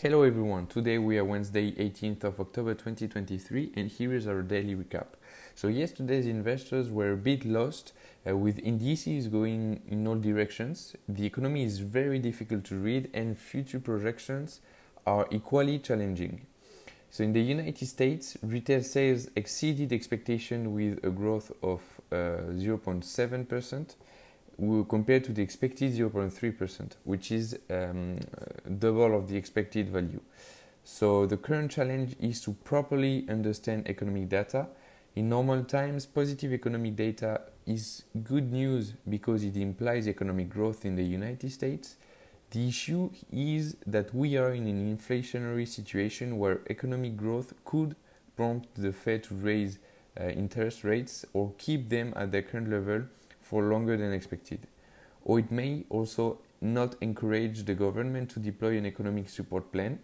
Hello everyone, today we are Wednesday 18th of October 2023 and here is our daily recap. So yesterday's investors were a bit lost uh, with indices going in all directions. The economy is very difficult to read and future projections are equally challenging. So in the United States, retail sales exceeded expectation with a growth of uh, 0.7% compared to the expected 0.3%, which is um, double of the expected value. So the current challenge is to properly understand economic data. In normal times, positive economic data is good news because it implies economic growth in the United States. The issue is that we are in an inflationary situation where economic growth could prompt the Fed to raise uh, interest rates or keep them at their current level for longer than expected. Or it may also not encourage the government to deploy an economic support plan.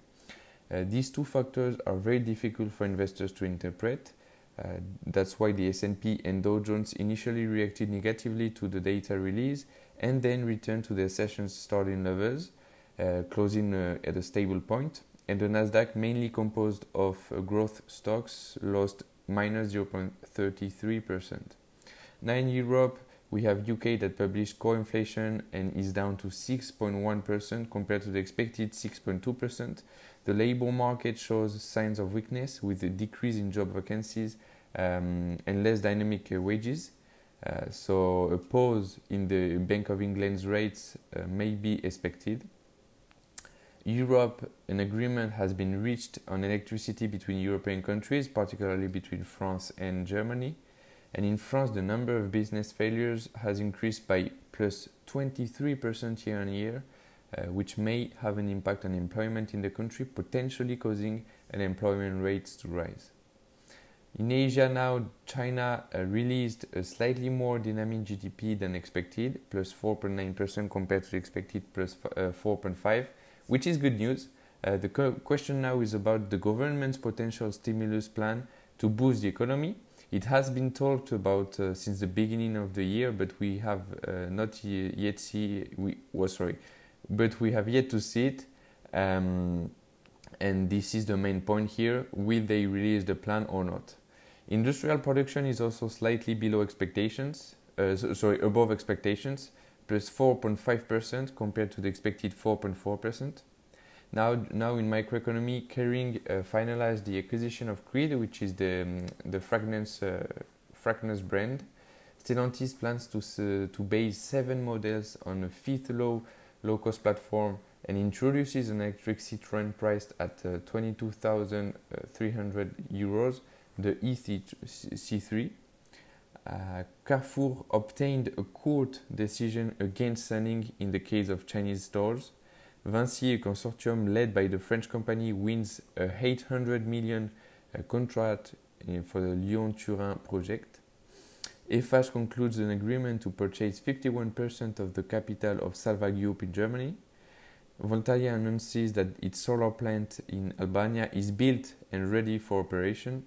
Uh, these two factors are very difficult for investors to interpret. Uh, that's why the S&P and Dow Jones initially reacted negatively to the data release and then returned to their session's starting levels, uh, closing uh, at a stable point. And the Nasdaq, mainly composed of uh, growth stocks, lost minus 0.33%. Now in Europe, we have UK that published core inflation and is down to 6.1% compared to the expected 6.2%. The labor market shows signs of weakness with a decrease in job vacancies um, and less dynamic uh, wages. Uh, so a pause in the Bank of England's rates uh, may be expected. Europe, an agreement has been reached on electricity between European countries, particularly between France and Germany. And in France, the number of business failures has increased by plus 23% year on year, uh, which may have an impact on employment in the country, potentially causing unemployment rates to rise. In Asia now, China uh, released a slightly more dynamic GDP than expected, plus 4.9% compared to expected plus 4.5, uh, which is good news. Uh, the question now is about the government's potential stimulus plan to boost the economy it has been talked about uh, since the beginning of the year, but we have uh, not yet see. We was oh, sorry, but we have yet to see it. Um, and this is the main point here: will they release the plan or not? Industrial production is also slightly below expectations. Uh, so, sorry, above expectations, plus 4.5% compared to the expected 4.4%. Now, now in microeconomy, Kering uh, finalized the acquisition of Creed, which is the um, the fragrance uh, fragrance brand. Stellantis plans to to base seven models on a fifth low low cost platform and introduces an electric Citroën priced at uh, 22,300 euros, the EC3. Uh, Carrefour obtained a court decision against selling in the case of Chinese stores. Vinci, a consortium led by the French company, wins a 800 million uh, contract for the Lyon-Turin project. Eiffage concludes an agreement to purchase 51% of the capital of Salva Group in Germany. Voltalia announces that its solar plant in Albania is built and ready for operation.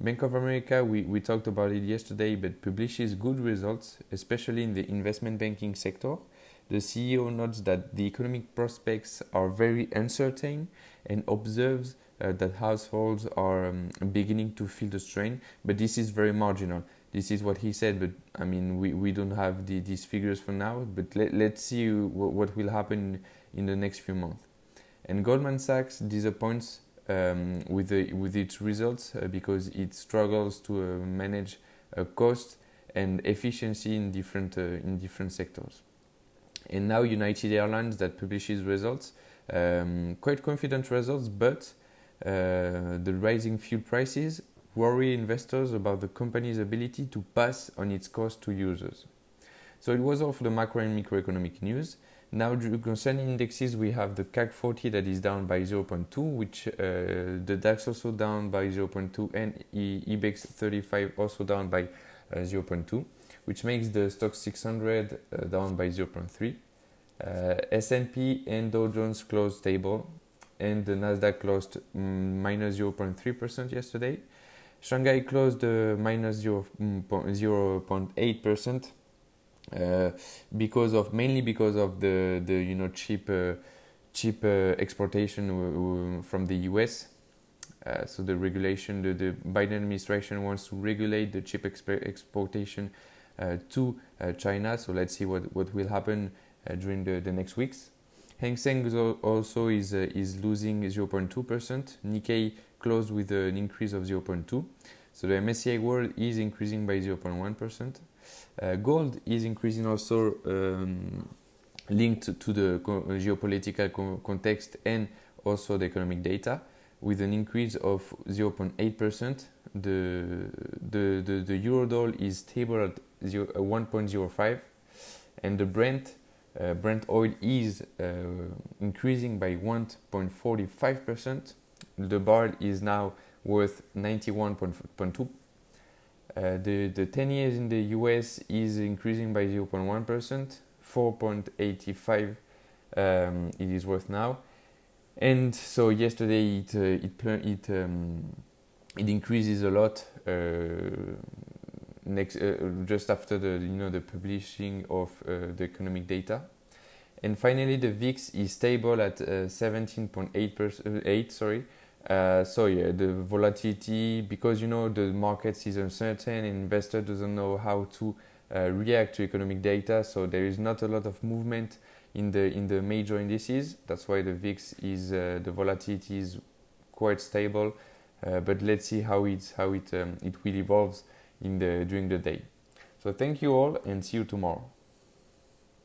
Bank of America, we, we talked about it yesterday, but publishes good results, especially in the investment banking sector. The CEO notes that the economic prospects are very uncertain and observes uh, that households are um, beginning to feel the strain, but this is very marginal. This is what he said, but I mean, we, we don't have the, these figures for now, but let, let's see w- what will happen in the next few months. And Goldman Sachs disappoints um, with, the, with its results uh, because it struggles to uh, manage uh, cost and efficiency in different, uh, in different sectors and now United Airlines that publishes results, um, quite confident results, but uh, the rising fuel prices worry investors about the company's ability to pass on its cost to users. So it was all for the macro and microeconomic news. Now, concerning indexes, we have the CAC 40 that is down by 0.2, which uh, the DAX also down by 0.2, and IBEX 35 also down by uh, 0.2 which makes the Stoxx 600 uh, down by 0.3. Uh, S&P and Dow Jones closed stable, and the Nasdaq closed mm, minus 0.3% yesterday. Shanghai closed uh, minus 0.8% uh, because of mainly because of the the you know cheap uh, chip uh, exportation from the US. Uh, so the regulation, the, the, Biden administration wants to regulate the chip exp- exportation to uh, China. So let's see what, what will happen uh, during the, the next weeks. Hang Seng also is uh, is losing 0.2%. Nikkei closed with an increase of 0.2. So the MSCI World is increasing by 0.1%. Uh, gold is increasing also um, linked to the geopolitical co context and also the economic data with an increase of 0.8%. The, the, the, the euro dollar is stable at 0, uh, 1.05 and the Brent uh, Brent oil is uh, increasing by 1.45%. The barrel is now worth 91.2. Uh, the, the 10 years in the US is increasing by 0.1%, 4.85 um, it is worth now. And so yesterday it uh, it it um, it increases a lot uh, next uh, just after the you know the publishing of uh, the economic data. And finally, the VIX is stable at 17.8 8 sorry, uh, so yeah, the volatility because you know the market is uncertain, investor doesn't know how to uh, react to economic data. So there is not a lot of movement in the in the major indices. That's why the VIX is uh, the volatility is quite stable. Uh, but let's see how it how it um, it will evolve in the during the day. So thank you all and see you tomorrow.